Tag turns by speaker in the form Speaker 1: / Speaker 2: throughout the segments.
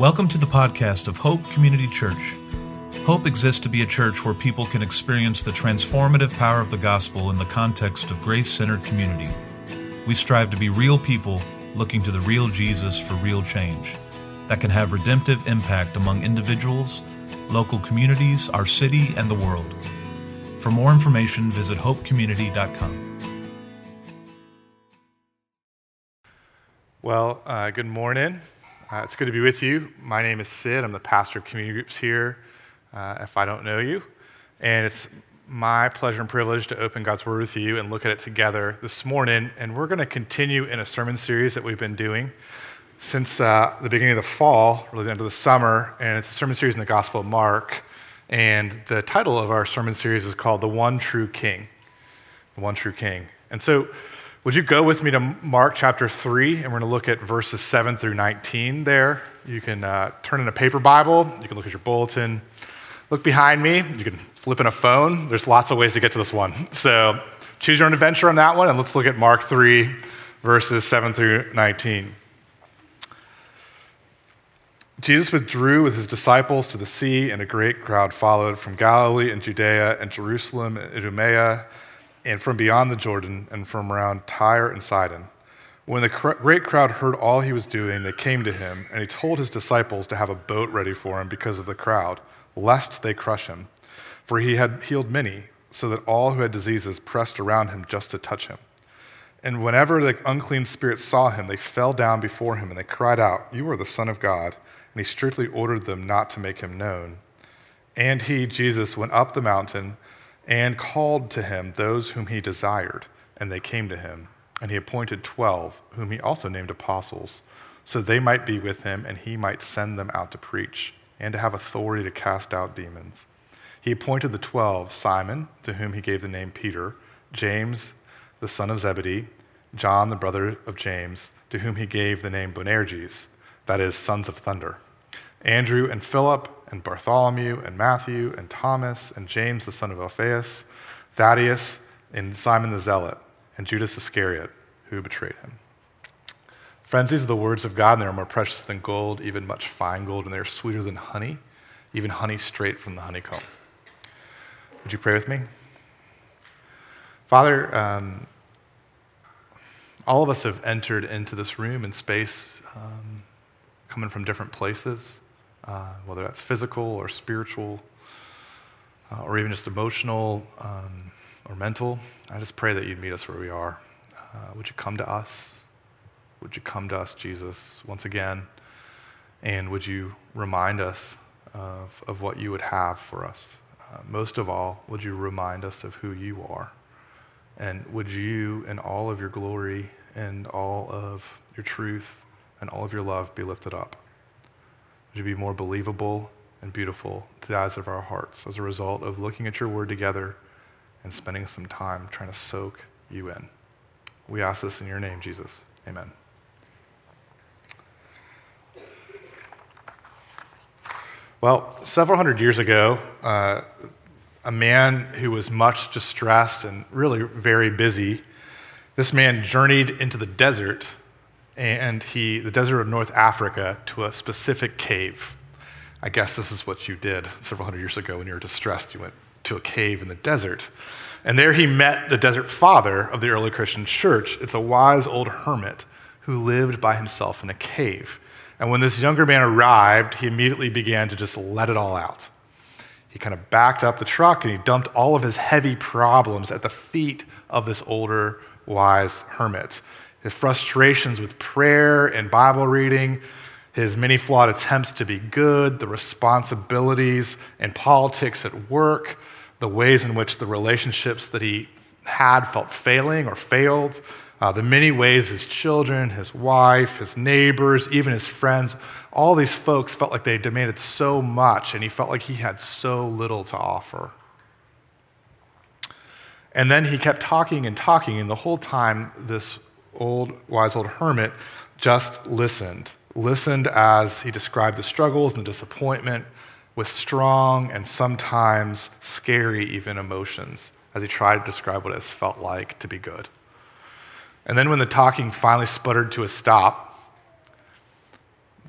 Speaker 1: Welcome to the podcast of Hope Community Church. Hope exists to be a church where people can experience the transformative power of the gospel in the context of grace centered community. We strive to be real people looking to the real Jesus for real change that can have redemptive impact among individuals, local communities, our city, and the world. For more information, visit hopecommunity.com.
Speaker 2: Well, uh, good morning. Uh, it's good to be with you. My name is Sid. I'm the pastor of community groups here, uh, if I don't know you. And it's my pleasure and privilege to open God's Word with you and look at it together this morning. And we're going to continue in a sermon series that we've been doing since uh, the beginning of the fall, really the end of the summer. And it's a sermon series in the Gospel of Mark. And the title of our sermon series is called The One True King. The One True King. And so, would you go with me to Mark chapter 3, and we're going to look at verses 7 through 19 there. You can uh, turn in a paper Bible, you can look at your bulletin, look behind me, you can flip in a phone. There's lots of ways to get to this one. So choose your own adventure on that one, and let's look at Mark 3, verses 7 through 19. Jesus withdrew with his disciples to the sea, and a great crowd followed from Galilee and Judea and Jerusalem and Idumea and from beyond the Jordan and from around Tyre and Sidon. When the great crowd heard all he was doing, they came to him, and he told his disciples to have a boat ready for him because of the crowd, lest they crush him. For he had healed many, so that all who had diseases pressed around him just to touch him. And whenever the unclean spirits saw him, they fell down before him, and they cried out, You are the Son of God. And he strictly ordered them not to make him known. And he, Jesus, went up the mountain and called to him those whom he desired, and they came to him. And he appointed twelve, whom he also named apostles, so they might be with him, and he might send them out to preach, and to have authority to cast out demons. He appointed the twelve Simon, to whom he gave the name Peter, James, the son of Zebedee, John, the brother of James, to whom he gave the name Boanerges, that is, sons of thunder, Andrew and Philip, and Bartholomew and Matthew and Thomas and James the son of Alphaeus, Thaddeus and Simon the Zealot, and Judas Iscariot, who betrayed him. Friends, these are the words of God, and they are more precious than gold, even much fine gold, and they are sweeter than honey, even honey straight from the honeycomb. Would you pray with me? Father, um, all of us have entered into this room and space um, coming from different places uh, whether that's physical or spiritual uh, or even just emotional um, or mental. I just pray that you'd meet us where we are. Uh, would you come to us? Would you come to us, Jesus, once again? And would you remind us of, of what you would have for us? Uh, most of all, would you remind us of who you are? And would you, in all of your glory and all of your truth and all of your love, be lifted up? Would you be more believable and beautiful to the eyes of our hearts as a result of looking at your word together and spending some time trying to soak you in? We ask this in your name, Jesus. Amen. Well, several hundred years ago, uh, a man who was much distressed and really very busy, this man journeyed into the desert and he, the desert of North Africa, to a specific cave. I guess this is what you did several hundred years ago when you were distressed. You went to a cave in the desert. And there he met the desert father of the early Christian church. It's a wise old hermit who lived by himself in a cave. And when this younger man arrived, he immediately began to just let it all out. He kind of backed up the truck and he dumped all of his heavy problems at the feet of this older, wise hermit his frustrations with prayer and Bible reading, his many flawed attempts to be good, the responsibilities and politics at work, the ways in which the relationships that he had felt failing or failed, uh, the many ways his children, his wife, his neighbors, even his friends, all these folks felt like they demanded so much, and he felt like he had so little to offer. And then he kept talking and talking, and the whole time, this old, wise old hermit just listened. Listened as he described the struggles and the disappointment with strong and sometimes scary, even emotions, as he tried to describe what it felt like to be good. And then, when the talking finally sputtered to a stop,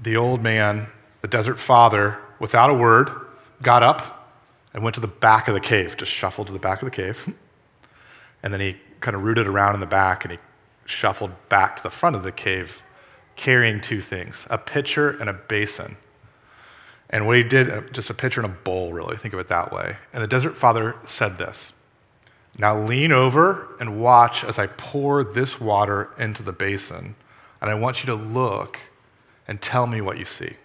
Speaker 2: the old man the desert father, without a word, got up and went to the back of the cave, just shuffled to the back of the cave. And then he kind of rooted around in the back and he shuffled back to the front of the cave, carrying two things a pitcher and a basin. And what he did, uh, just a pitcher and a bowl, really, think of it that way. And the desert father said this Now lean over and watch as I pour this water into the basin. And I want you to look and tell me what you see.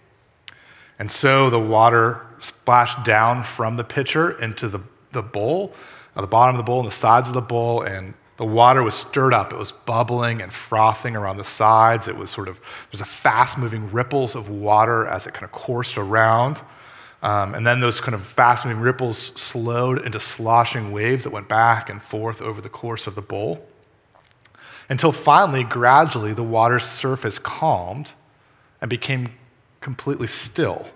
Speaker 2: And so the water splashed down from the pitcher into the, the bowl, at the bottom of the bowl and the sides of the bowl, and the water was stirred up. It was bubbling and frothing around the sides. It was sort of, there's a fast moving ripples of water as it kind of coursed around. Um, and then those kind of fast moving ripples slowed into sloshing waves that went back and forth over the course of the bowl. Until finally, gradually, the water's surface calmed and became completely still.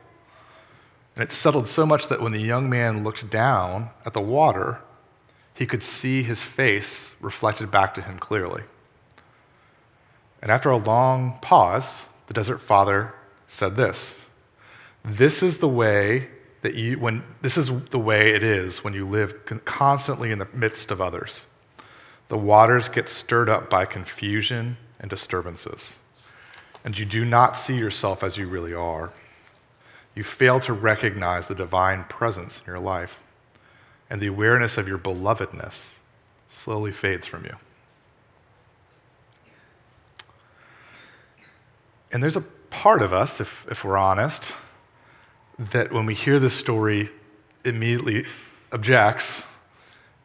Speaker 2: And it settled so much that when the young man looked down at the water, he could see his face reflected back to him clearly. And after a long pause, the desert father said this This is the way that you, when, this is the way it is when you live constantly in the midst of others. The waters get stirred up by confusion and disturbances, and you do not see yourself as you really are. You fail to recognize the divine presence in your life and the awareness of your belovedness slowly fades from you. And there's a part of us, if, if we're honest, that when we hear this story, immediately objects.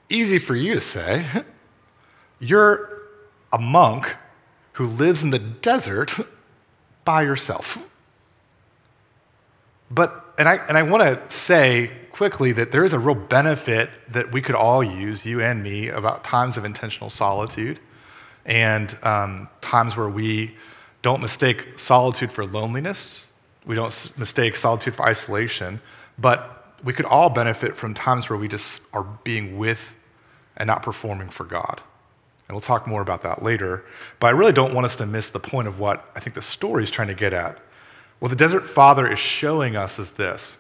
Speaker 2: Easy for you to say. You're a monk who lives in the desert by yourself. But, and I, and I want to say quickly that there is a real benefit that we could all use, you and me, about times of intentional solitude and um, times where we don't mistake solitude for loneliness. We don't mistake solitude for isolation. But we could all benefit from times where we just are being with and not performing for God. And we'll talk more about that later. But I really don't want us to miss the point of what I think the story is trying to get at. What the Desert Father is showing us is this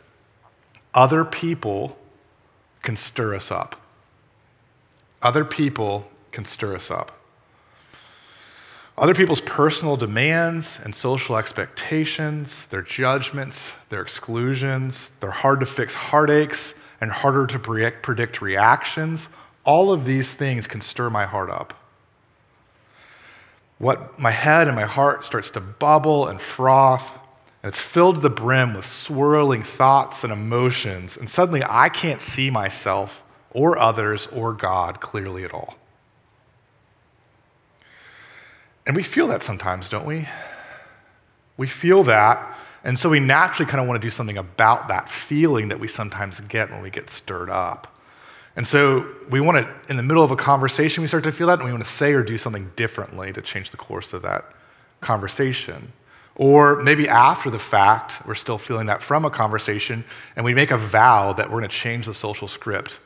Speaker 2: other people can stir us up. Other people can stir us up. Other people's personal demands and social expectations, their judgments, their exclusions, their hard to fix heartaches and harder to predict reactions, all of these things can stir my heart up. What my head and my heart starts to bubble and froth and it's filled to the brim with swirling thoughts and emotions. And suddenly I can't see myself or others or God clearly at all. And we feel that sometimes, don't we? We feel that. And so we naturally kind of want to do something about that feeling that we sometimes get when we get stirred up. And so we want to, in the middle of a conversation, we start to feel that, and we want to say or do something differently to change the course of that conversation. Or maybe after the fact, we're still feeling that from a conversation, and we make a vow that we're going to change the social script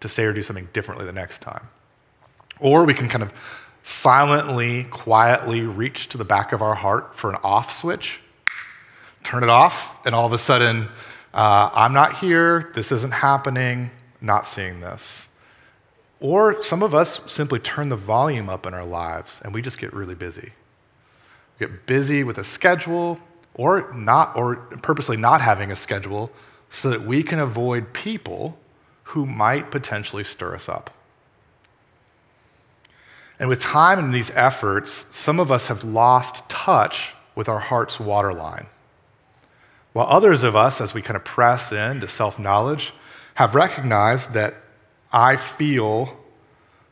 Speaker 2: to say or do something differently the next time. Or we can kind of silently, quietly reach to the back of our heart for an off switch, turn it off, and all of a sudden, uh, I'm not here, this isn't happening, not seeing this. Or some of us simply turn the volume up in our lives and we just get really busy get busy with a schedule or not or purposely not having a schedule so that we can avoid people who might potentially stir us up. And with time and these efforts, some of us have lost touch with our heart's waterline. While others of us, as we kind of press into self knowledge, have recognized that I feel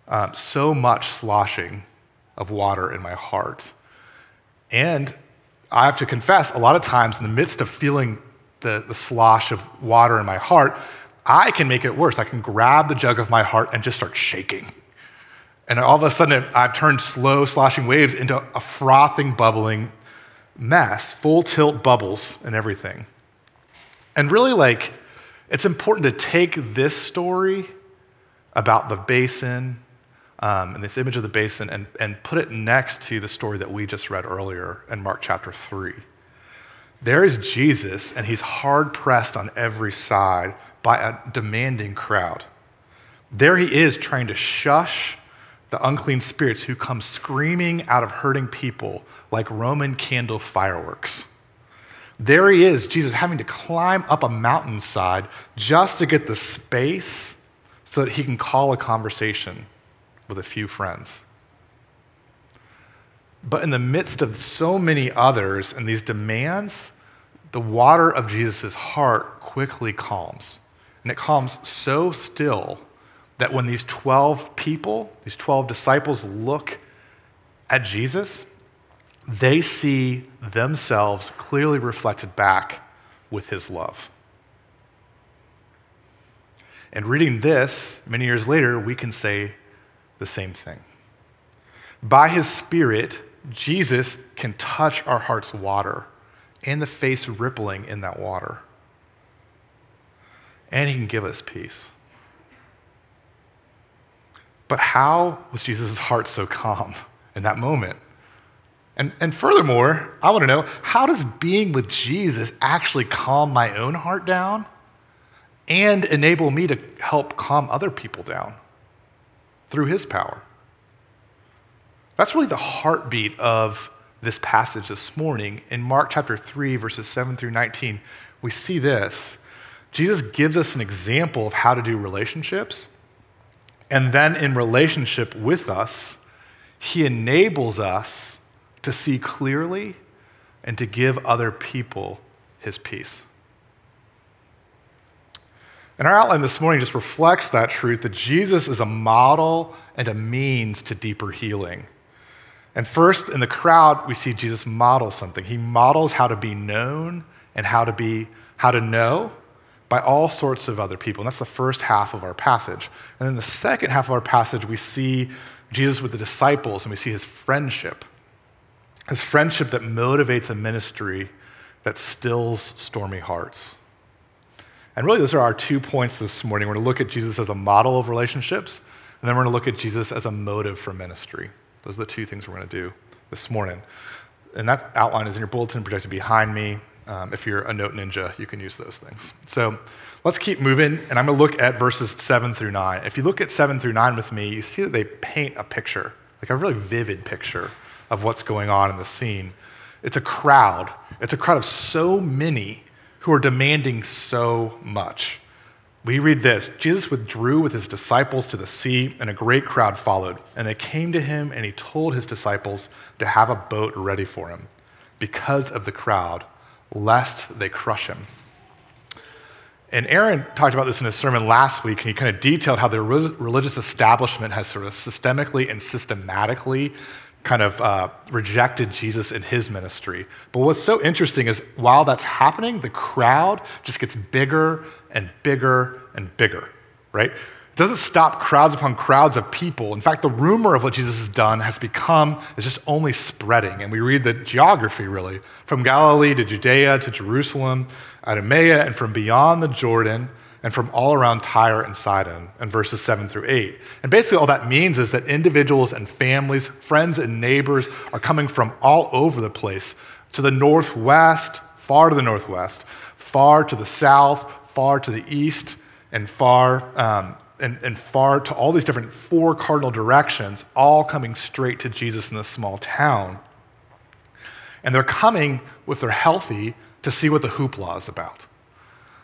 Speaker 2: um, so much sloshing of water in my heart and I have to confess, a lot of times in the midst of feeling the, the slosh of water in my heart, I can make it worse. I can grab the jug of my heart and just start shaking. And all of a sudden, I've turned slow, sloshing waves into a frothing, bubbling mess, full tilt bubbles and everything. And really, like, it's important to take this story about the basin um, and this image of the basin and, and put it next to the story that we just read earlier in Mark chapter 3. there is Jesus, and he's hard pressed on every side by a demanding crowd. There he is trying to shush the unclean spirits who come screaming out of hurting people like Roman candle fireworks. There he is, Jesus having to climb up a mountainside just to get the space so that he can call a conversation with a few friends. But in the midst of so many others and these demands, the water of Jesus' heart quickly calms. And it calms so still that when these 12 people, these 12 disciples, look at Jesus, they see themselves clearly reflected back with his love. And reading this many years later, we can say the same thing. By his Spirit, Jesus can touch our heart's water and the face rippling in that water. And he can give us peace. But how was Jesus' heart so calm in that moment? And, and furthermore, I want to know how does being with Jesus actually calm my own heart down and enable me to help calm other people down through his power? That's really the heartbeat of this passage this morning. In Mark chapter 3, verses 7 through 19, we see this. Jesus gives us an example of how to do relationships. And then in relationship with us, he enables us to see clearly and to give other people his peace. And our outline this morning just reflects that truth that Jesus is a model and a means to deeper healing. And first, in the crowd, we see Jesus model something. He models how to be known and how to be how to know by all sorts of other people. And that's the first half of our passage. And then the second half of our passage, we see Jesus with the disciples and we see his friendship. His friendship that motivates a ministry that stills stormy hearts. And really, those are our two points this morning. We're going to look at Jesus as a model of relationships, and then we're going to look at Jesus as a motive for ministry. Those are the two things we're going to do this morning. And that outline is in your bulletin projected behind me. Um, if you're a note ninja, you can use those things. So let's keep moving, and I'm going to look at verses 7 through 9. If you look at 7 through 9 with me, you see that they paint a picture, like a really vivid picture of what's going on in the scene. It's a crowd. It's a crowd of so many who are demanding so much. We read this Jesus withdrew with his disciples to the sea, and a great crowd followed. And they came to him, and he told his disciples to have a boat ready for him because of the crowd, lest they crush him. And Aaron talked about this in his sermon last week, and he kind of detailed how the religious establishment has sort of systemically and systematically kind of uh, rejected Jesus in his ministry. But what's so interesting is while that's happening, the crowd just gets bigger and bigger and bigger, right? It doesn't stop crowds upon crowds of people. In fact, the rumor of what Jesus has done has become, is just only spreading. And we read the geography really from Galilee to Judea to Jerusalem, Idumea, and from beyond the Jordan and from all around Tyre and Sidon, and verses 7 through 8. And basically, all that means is that individuals and families, friends and neighbors are coming from all over the place to the northwest, far to the northwest, far to the south, far to the east, and far. Um, and, and far to all these different four cardinal directions, all coming straight to Jesus in this small town. And they're coming, if they're healthy, to see what the hoopla is about.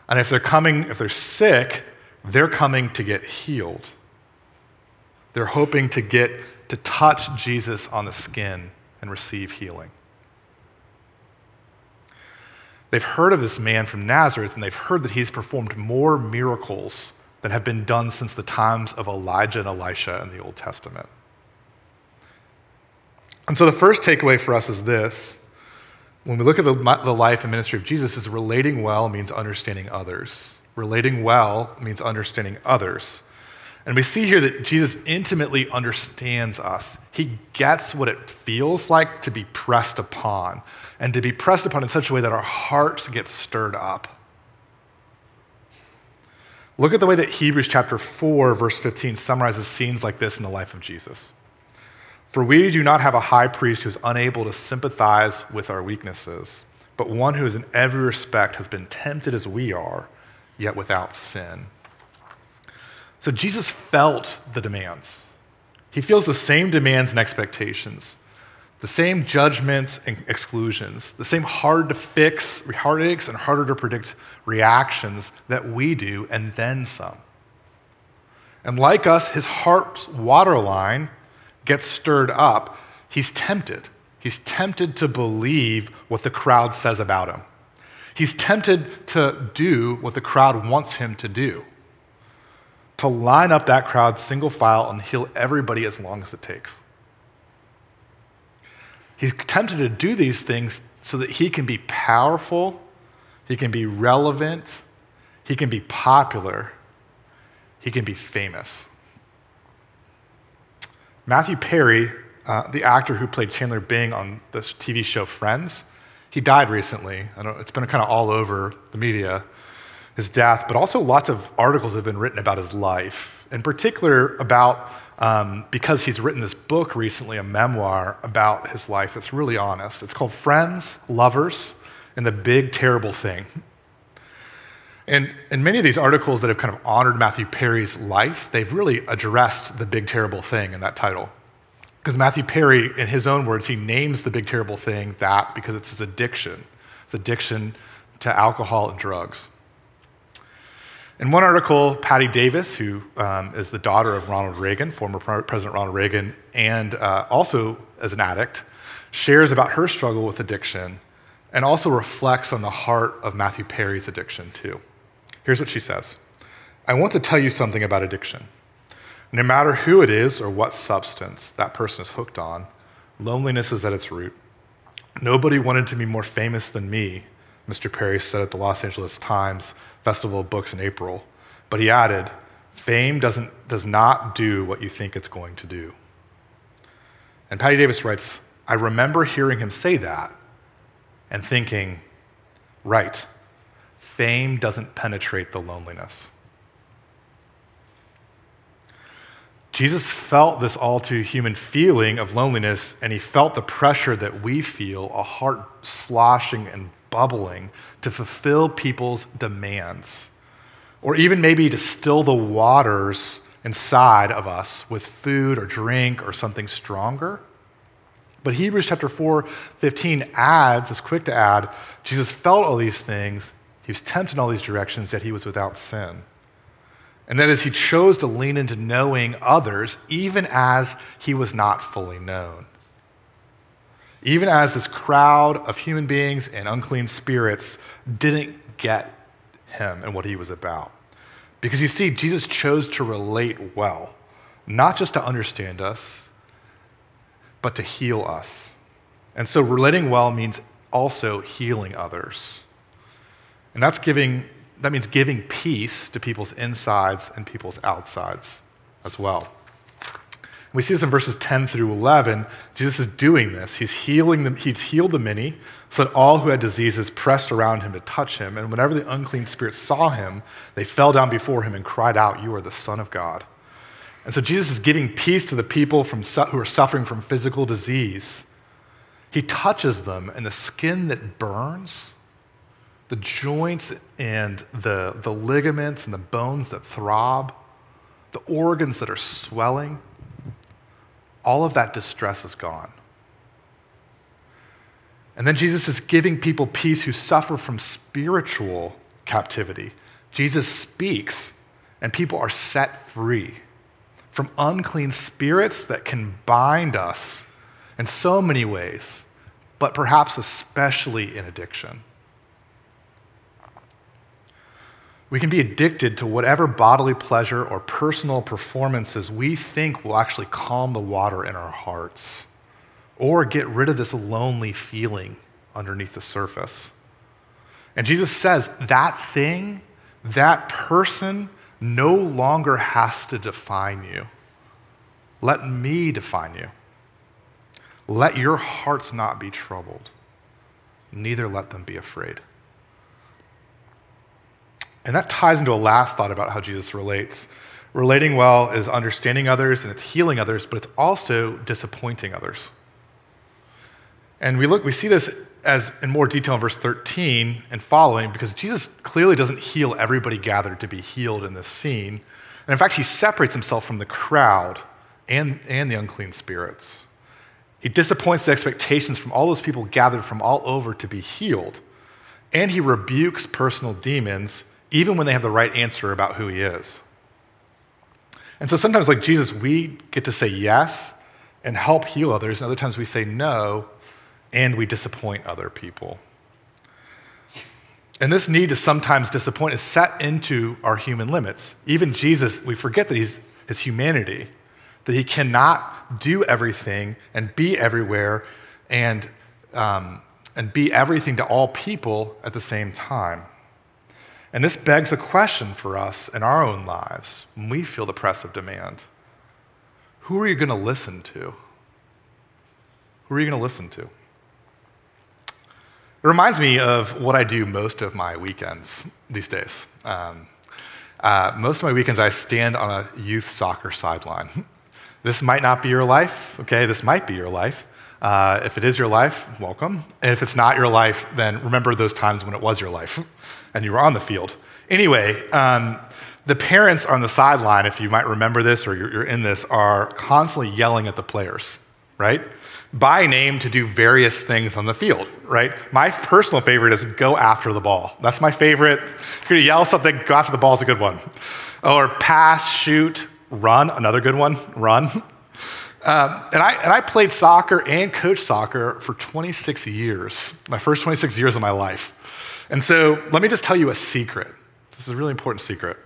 Speaker 2: And if they're coming, if they're sick, they're coming to get healed. They're hoping to get to touch Jesus on the skin and receive healing. They've heard of this man from Nazareth, and they've heard that he's performed more miracles than have been done since the times of Elijah and Elisha in the Old Testament. And so the first takeaway for us is this when we look at the, the life and ministry of Jesus, is relating well means understanding others. Relating well means understanding others. And we see here that Jesus intimately understands us. He gets what it feels like to be pressed upon, and to be pressed upon in such a way that our hearts get stirred up. Look at the way that Hebrews chapter 4, verse 15 summarizes scenes like this in the life of Jesus. For we do not have a high priest who's unable to sympathize with our weaknesses, but one who is in every respect has been tempted as we are, yet without sin. So Jesus felt the demands. He feels the same demands and expectations, the same judgments and exclusions, the same hard to fix heartaches and harder to predict reactions that we do, and then some. And like us, his heart's waterline gets stirred up. He's tempted. He's tempted to believe what the crowd says about him. He's tempted to do what the crowd wants him to do to line up that crowd single file and heal everybody as long as it takes. He's tempted to do these things so that he can be powerful, he can be relevant, he can be popular, he can be famous. Matthew Perry, uh, the actor who played Chandler Bing on the TV show Friends, he died recently. it's been kind of all over the media, his death, but also lots of articles have been written about his life, in particular about um, because he's written this book recently, a memoir about his life that's really honest. It's called Friends, Lovers, and the Big Terrible Thing. And in many of these articles that have kind of honored Matthew Perry's life, they've really addressed the big terrible thing in that title. Because Matthew Perry, in his own words, he names the big terrible thing that because it's his addiction. It's addiction to alcohol and drugs. In one article, Patti Davis, who um, is the daughter of Ronald Reagan, former President Ronald Reagan, and uh, also as an addict, shares about her struggle with addiction and also reflects on the heart of Matthew Perry's addiction, too. Here's what she says I want to tell you something about addiction. No matter who it is or what substance that person is hooked on, loneliness is at its root. Nobody wanted to be more famous than me, Mr. Perry said at the Los Angeles Times Festival of Books in April. But he added, Fame doesn't, does not do what you think it's going to do. And Patti Davis writes, I remember hearing him say that and thinking, right, fame doesn't penetrate the loneliness. Jesus felt this all too human feeling of loneliness, and he felt the pressure that we feel, a heart sloshing and bubbling to fulfill people's demands, or even maybe to still the waters inside of us with food or drink or something stronger. But Hebrews chapter 4, 15 adds, is quick to add, Jesus felt all these things, he was tempted in all these directions, yet he was without sin. And that is, he chose to lean into knowing others, even as he was not fully known. Even as this crowd of human beings and unclean spirits didn't get him and what he was about. Because you see, Jesus chose to relate well, not just to understand us, but to heal us. And so relating well means also healing others. And that's giving, that means giving peace to people's insides and people's outsides as well. We see this in verses 10 through 11. Jesus is doing this. He's healing them. He's healed the many so that all who had diseases pressed around him to touch him. And whenever the unclean spirits saw him, they fell down before him and cried out, You are the Son of God. And so Jesus is giving peace to the people from, who are suffering from physical disease. He touches them, and the skin that burns the joints and the, the ligaments and the bones that throb, the organs that are swelling, all of that distress is gone. And then Jesus is giving people peace who suffer from spiritual captivity. Jesus speaks, and people are set free from unclean spirits that can bind us in so many ways, but perhaps especially in addiction. We can be addicted to whatever bodily pleasure or personal performances we think will actually calm the water in our hearts or get rid of this lonely feeling underneath the surface. And Jesus says that thing, that person, no longer has to define you. Let me define you. Let your hearts not be troubled, neither let them be afraid. And that ties into a last thought about how Jesus relates. Relating well is understanding others and it's healing others, but it's also disappointing others. And we look, we see this as in more detail in verse 13 and following, because Jesus clearly doesn't heal everybody gathered to be healed in this scene. And in fact, he separates himself from the crowd and, and the unclean spirits. He disappoints the expectations from all those people gathered from all over to be healed. And he rebukes personal demons, even when they have the right answer about who he is. And so sometimes, like Jesus, we get to say yes and help heal others, and other times we say no and we disappoint other people. And this need to sometimes disappoint is set into our human limits. Even Jesus, we forget that he's his humanity, that he cannot do everything and be everywhere and, um, and be everything to all people at the same time. And this begs a question for us in our own lives when we feel the press of demand. Who are you going to listen to? Who are you going to listen to? It reminds me of what I do most of my weekends these days. Um, uh, most of my weekends, I stand on a youth soccer sideline. this might not be your life, okay? This might be your life. Uh, if it is your life, welcome. And if it's not your life, then remember those times when it was your life and you were on the field. Anyway, um, the parents on the sideline, if you might remember this or you're, you're in this, are constantly yelling at the players, right? by name to do various things on the field, right? My personal favorite is go after the ball. That's my favorite. If you're gonna yell something, go after the ball is a good one. Or pass, shoot, run, another good one, run. Um, and, I, and I played soccer and coached soccer for 26 years, my first 26 years of my life. And so let me just tell you a secret. This is a really important secret.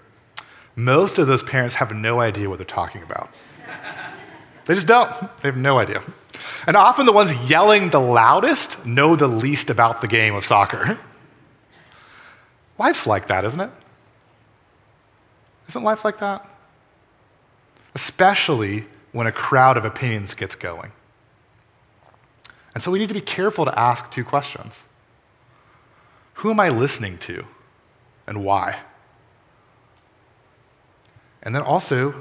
Speaker 2: Most of those parents have no idea what they're talking about. They just don't. They have no idea. And often the ones yelling the loudest know the least about the game of soccer. Life's like that, isn't it? Isn't life like that? Especially when a crowd of opinions gets going. And so we need to be careful to ask two questions Who am I listening to and why? And then also,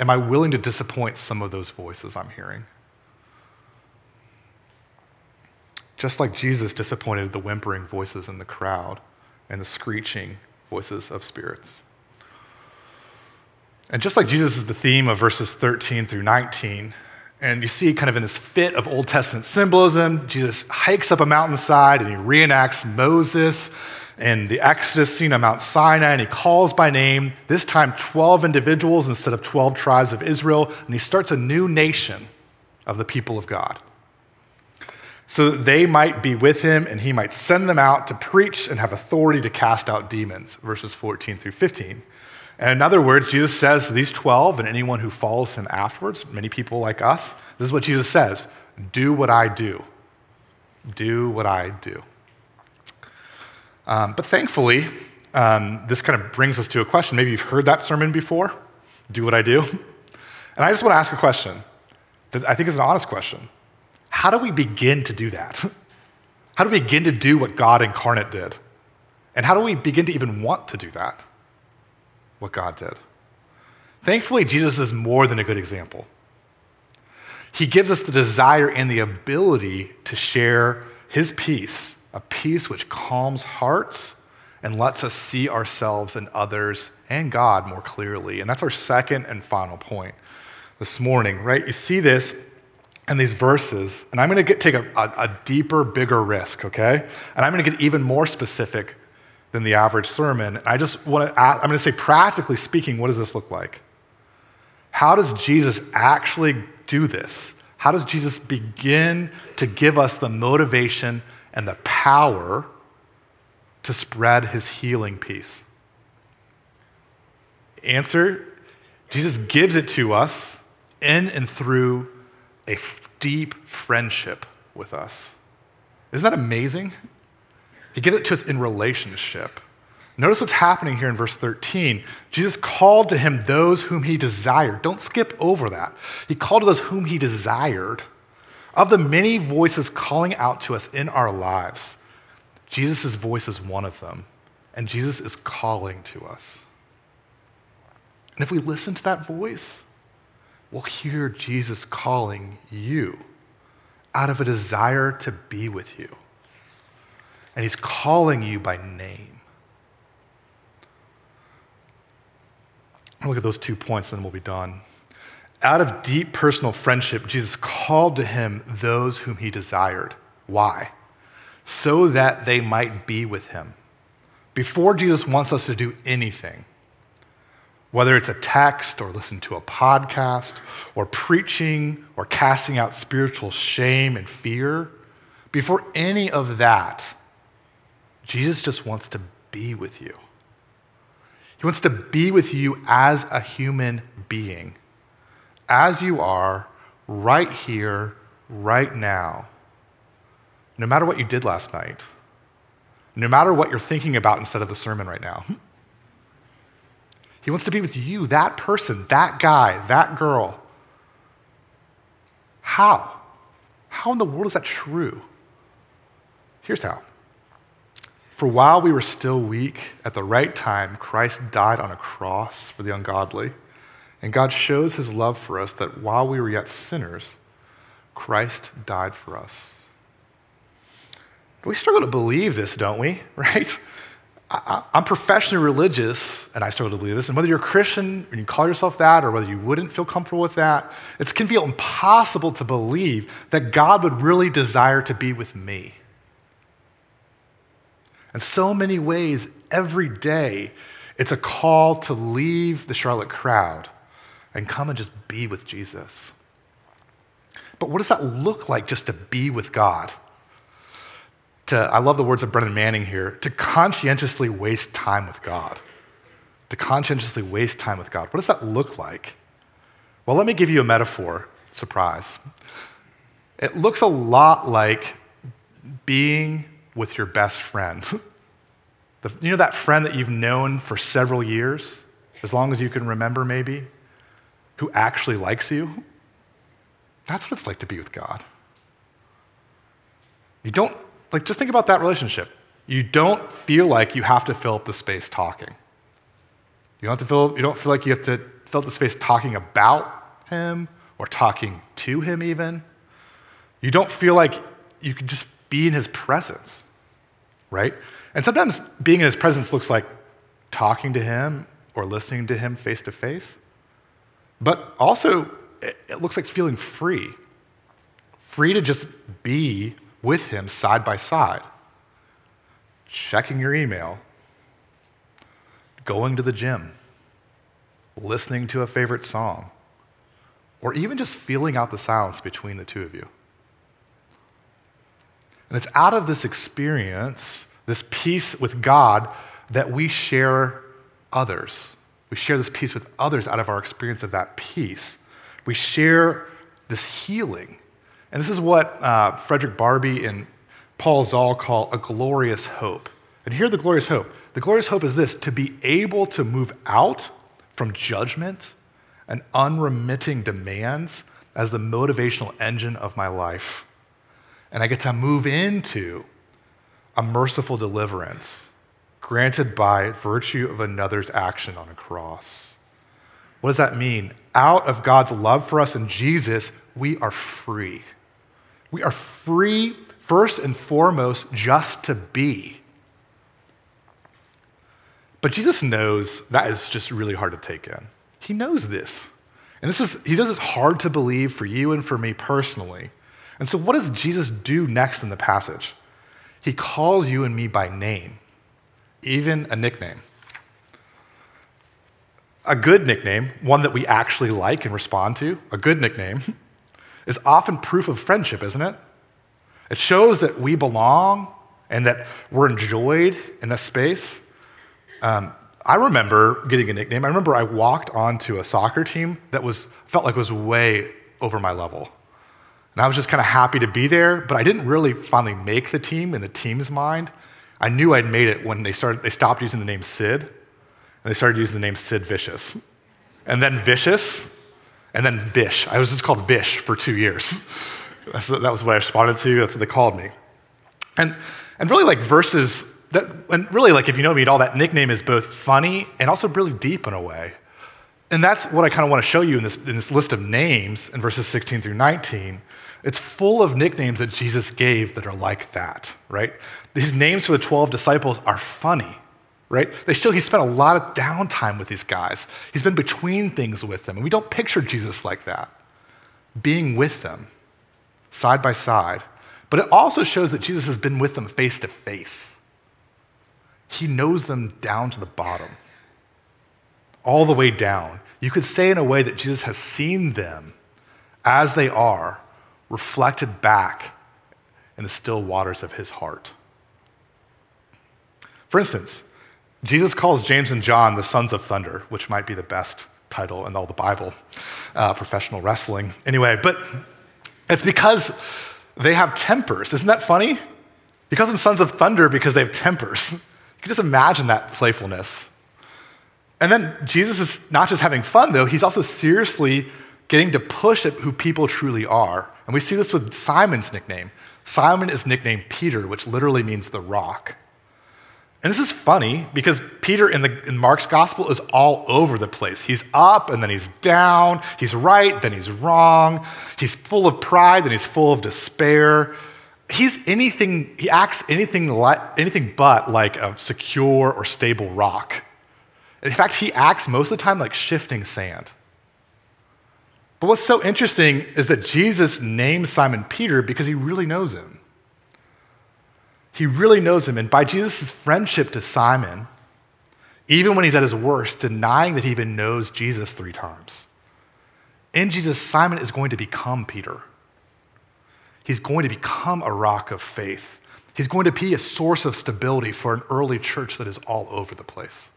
Speaker 2: am I willing to disappoint some of those voices I'm hearing? Just like Jesus disappointed the whimpering voices in the crowd and the screeching voices of spirits. And just like Jesus is the theme of verses 13 through 19, and you see kind of in this fit of Old Testament symbolism, Jesus hikes up a mountainside and he reenacts Moses and the Exodus scene on Mount Sinai, and he calls by name, this time 12 individuals instead of 12 tribes of Israel, and he starts a new nation of the people of God so that they might be with him and he might send them out to preach and have authority to cast out demons, verses 14 through 15. In other words, Jesus says to these 12 and anyone who follows him afterwards, many people like us, this is what Jesus says do what I do. Do what I do. Um, but thankfully, um, this kind of brings us to a question. Maybe you've heard that sermon before do what I do. And I just want to ask a question that I think is an honest question. How do we begin to do that? How do we begin to do what God incarnate did? And how do we begin to even want to do that? What God did. Thankfully, Jesus is more than a good example. He gives us the desire and the ability to share his peace, a peace which calms hearts and lets us see ourselves and others and God more clearly. And that's our second and final point this morning, right? You see this and these verses, and I'm going to take a, a, a deeper, bigger risk, okay? And I'm going to get even more specific than the average sermon. I just want to, I'm going to say, practically speaking, what does this look like? How does Jesus actually do this? How does Jesus begin to give us the motivation and the power to spread his healing peace? Answer Jesus gives it to us in and through a deep friendship with us. Isn't that amazing? He gives it to us in relationship. Notice what's happening here in verse 13. Jesus called to him those whom he desired. Don't skip over that. He called to those whom he desired. Of the many voices calling out to us in our lives, Jesus' voice is one of them, and Jesus is calling to us. And if we listen to that voice, we'll hear Jesus calling you out of a desire to be with you. And he's calling you by name. Look at those two points, and then we'll be done. Out of deep personal friendship, Jesus called to him those whom he desired. Why? So that they might be with him. Before Jesus wants us to do anything, whether it's a text or listen to a podcast or preaching or casting out spiritual shame and fear, before any of that, Jesus just wants to be with you. He wants to be with you as a human being, as you are, right here, right now. No matter what you did last night, no matter what you're thinking about instead of the sermon right now. He wants to be with you, that person, that guy, that girl. How? How in the world is that true? Here's how. For while we were still weak, at the right time, Christ died on a cross for the ungodly. And God shows his love for us that while we were yet sinners, Christ died for us. We struggle to believe this, don't we? Right? I, am professionally religious, and I struggle to believe this. And whether you're a Christian and you call yourself that, or whether you wouldn't feel comfortable with that, it can feel impossible to believe that God would really desire to be with me. In so many ways, every day, it's a call to leave the Charlotte crowd and come and just be with Jesus. But what does that look like just to be with God? To, I love the words of Brennan Manning here, to conscientiously waste time with God. To conscientiously waste time with God. What does that look like? Well, let me give you a metaphor. Surprise. It looks a lot like being with your best friend. the, you know that friend that you've known for several years, as long as you can remember, maybe, who actually likes you? That's what it's like to be with God. You don't, like, just think about that relationship. You don't feel like you have to fill up the space talking. You don't, have to feel, you don't feel like you have to fill up the space talking about him or talking to him, even. You don't feel like you can just be in his presence right? And sometimes being in his presence looks like talking to him or listening to him face to face. But also, it looks like feeling free free to just be with him side by side, checking your email, going to the gym, listening to a favorite song, or even just feeling out the silence between the two of you. And it's out of this experience, this peace with God, that we share others. We share this peace with others out of our experience of that peace. We share this healing. And this is what uh, Frederick Barbee and Paul Zahl call a glorious hope. And here, the glorious hope. The glorious hope is this to be able to move out from judgment and unremitting demands as the motivational engine of my life and I get to move into a merciful deliverance granted by virtue of another's action on a cross. What does that mean? Out of God's love for us in Jesus, we are free. We are free, first and foremost, just to be. But Jesus knows that is just really hard to take in. He knows this. And this is, he knows it's hard to believe for you and for me personally. And so, what does Jesus do next in the passage? He calls you and me by name, even a nickname. A good nickname, one that we actually like and respond to, a good nickname, is often proof of friendship, isn't it? It shows that we belong and that we're enjoyed in this space. Um, I remember getting a nickname. I remember I walked onto a soccer team that was felt like was way over my level. And I was just kind of happy to be there, but I didn't really finally make the team in the team's mind. I knew I'd made it when they, started, they stopped using the name Sid, and they started using the name Sid Vicious. And then Vicious, and then Vish. I was just called Vish for two years. That's, that was what I responded to. That's what they called me. And, and really, like, verses, that, and really, like, if you know me at all, that nickname is both funny and also really deep in a way. And that's what I kind of want to show you in this, in this list of names in verses 16 through 19 It's full of nicknames that Jesus gave that are like that, right? These names for the 12 disciples are funny, right? They show he spent a lot of downtime with these guys. He's been between things with them, and we don't picture Jesus like that, being with them side by side. But it also shows that Jesus has been with them face to face. He knows them down to the bottom, all the way down. You could say, in a way, that Jesus has seen them as they are, reflected back in the still waters of his heart. For instance, Jesus calls James and John the sons of thunder, which might be the best title in all the Bible, uh, professional wrestling. Anyway, but it's because they have tempers. Isn't that funny? He calls them sons of thunder because they have tempers. You can just imagine that playfulness. And then Jesus is not just having fun, though, he's also seriously getting to push at who people truly are. And we see this with Simon's nickname. Simon is nicknamed Peter, which literally means the rock. And this is funny because Peter in, the, in Mark's gospel is all over the place. He's up and then he's down. He's right, then he's wrong. He's full of pride, then he's full of despair. He's anything, he acts anything, like, anything but like a secure or stable rock. In fact, he acts most of the time like shifting sand. But what's so interesting is that Jesus names Simon Peter because he really knows him. He really knows him. And by Jesus' friendship to Simon, even when he's at his worst, denying that he even knows Jesus three times, in Jesus, Simon is going to become Peter. He's going to become a rock of faith. He's going to be a source of stability for an early church that is all over the place.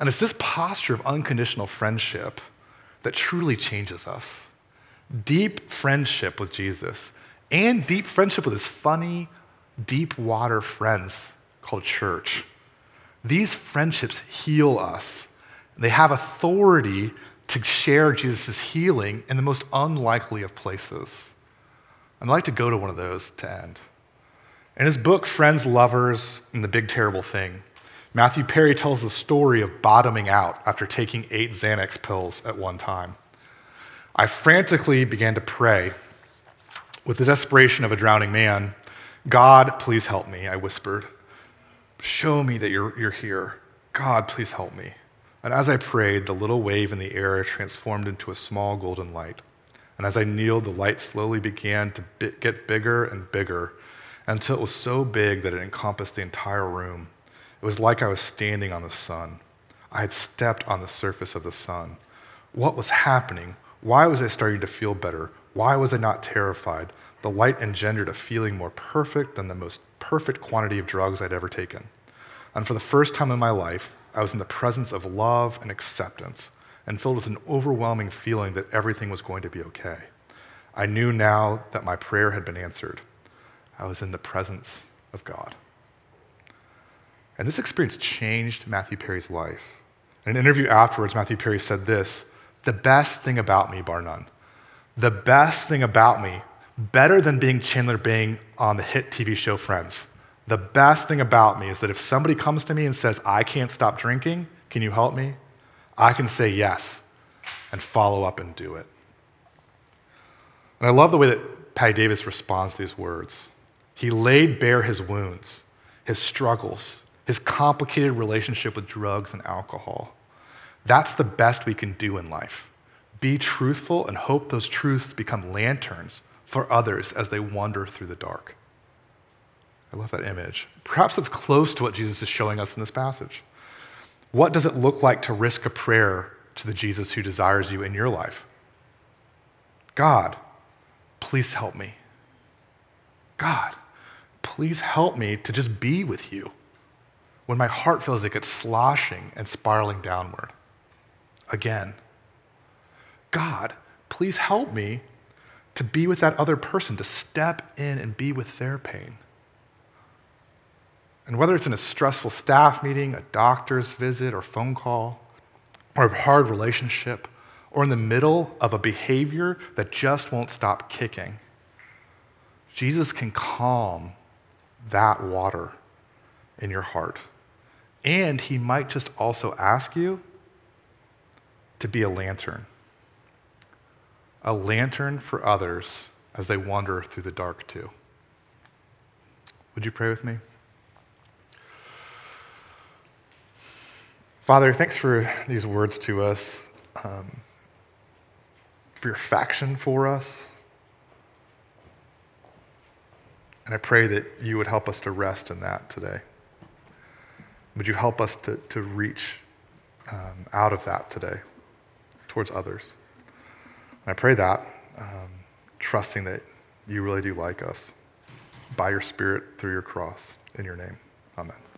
Speaker 2: And it's this posture of unconditional friendship that truly changes us. Deep friendship with Jesus and deep friendship with his funny, deep water friends called church. These friendships heal us. They have authority to share Jesus' healing in the most unlikely of places. I'd like to go to one of those to end. In his book, Friends, Lovers, and the Big Terrible Thing, Matthew Perry tells the story of bottoming out after taking eight Xanax pills at one time. I frantically began to pray with the desperation of a drowning man, God, please help me, I whispered. Show me that you're, you're here. God, please help me. And as I prayed, the little wave in the air transformed into a small golden light. And as I kneeled, the light slowly began to get bigger and bigger until it was so big that it encompassed the entire room. It was like I was standing on the sun. I had stepped on the surface of the sun. What was happening? Why was I starting to feel better? Why was I not terrified? The light engendered a feeling more perfect than the most perfect quantity of drugs I'd ever taken. And for the first time in my life, I was in the presence of love and acceptance and filled with an overwhelming feeling that everything was going to be okay. I knew now that my prayer had been answered. I was in the presence of God. And this experience changed Matthew Perry's life. In an interview afterwards, Matthew Perry said this The best thing about me, bar none, the best thing about me, better than being Chandler Bing on the hit TV show Friends, the best thing about me is that if somebody comes to me and says, I can't stop drinking, can you help me? I can say yes and follow up and do it. And I love the way that Patti Davis responds to these words. He laid bare his wounds, his struggles, his complicated relationship with drugs and alcohol. That's the best we can do in life. Be truthful and hope those truths become lanterns for others as they wander through the dark. I love that image. Perhaps that's close to what Jesus is showing us in this passage. What does it look like to risk a prayer to the Jesus who desires you in your life? God, please help me. God, please help me to just be with you when my heart feels like it's sloshing and spiraling downward. Again, God, please help me to be with that other person, to step in and be with their pain. And whether it's in a stressful staff meeting, a doctor's visit, or phone call, or a hard relationship, or in the middle of a behavior that just won't stop kicking, Jesus can calm that water in your heart. And he might just also ask you to be a lantern a lantern for others as they wander through the dark too. Would you pray with me? Father, thanks for these words to us, um, for your faction for us. And I pray that you would help us to rest in that today. Would you help us to, to reach um, out of that today towards others? And I pray that, um, trusting that you really do like us by your Spirit through your cross. In your name, amen.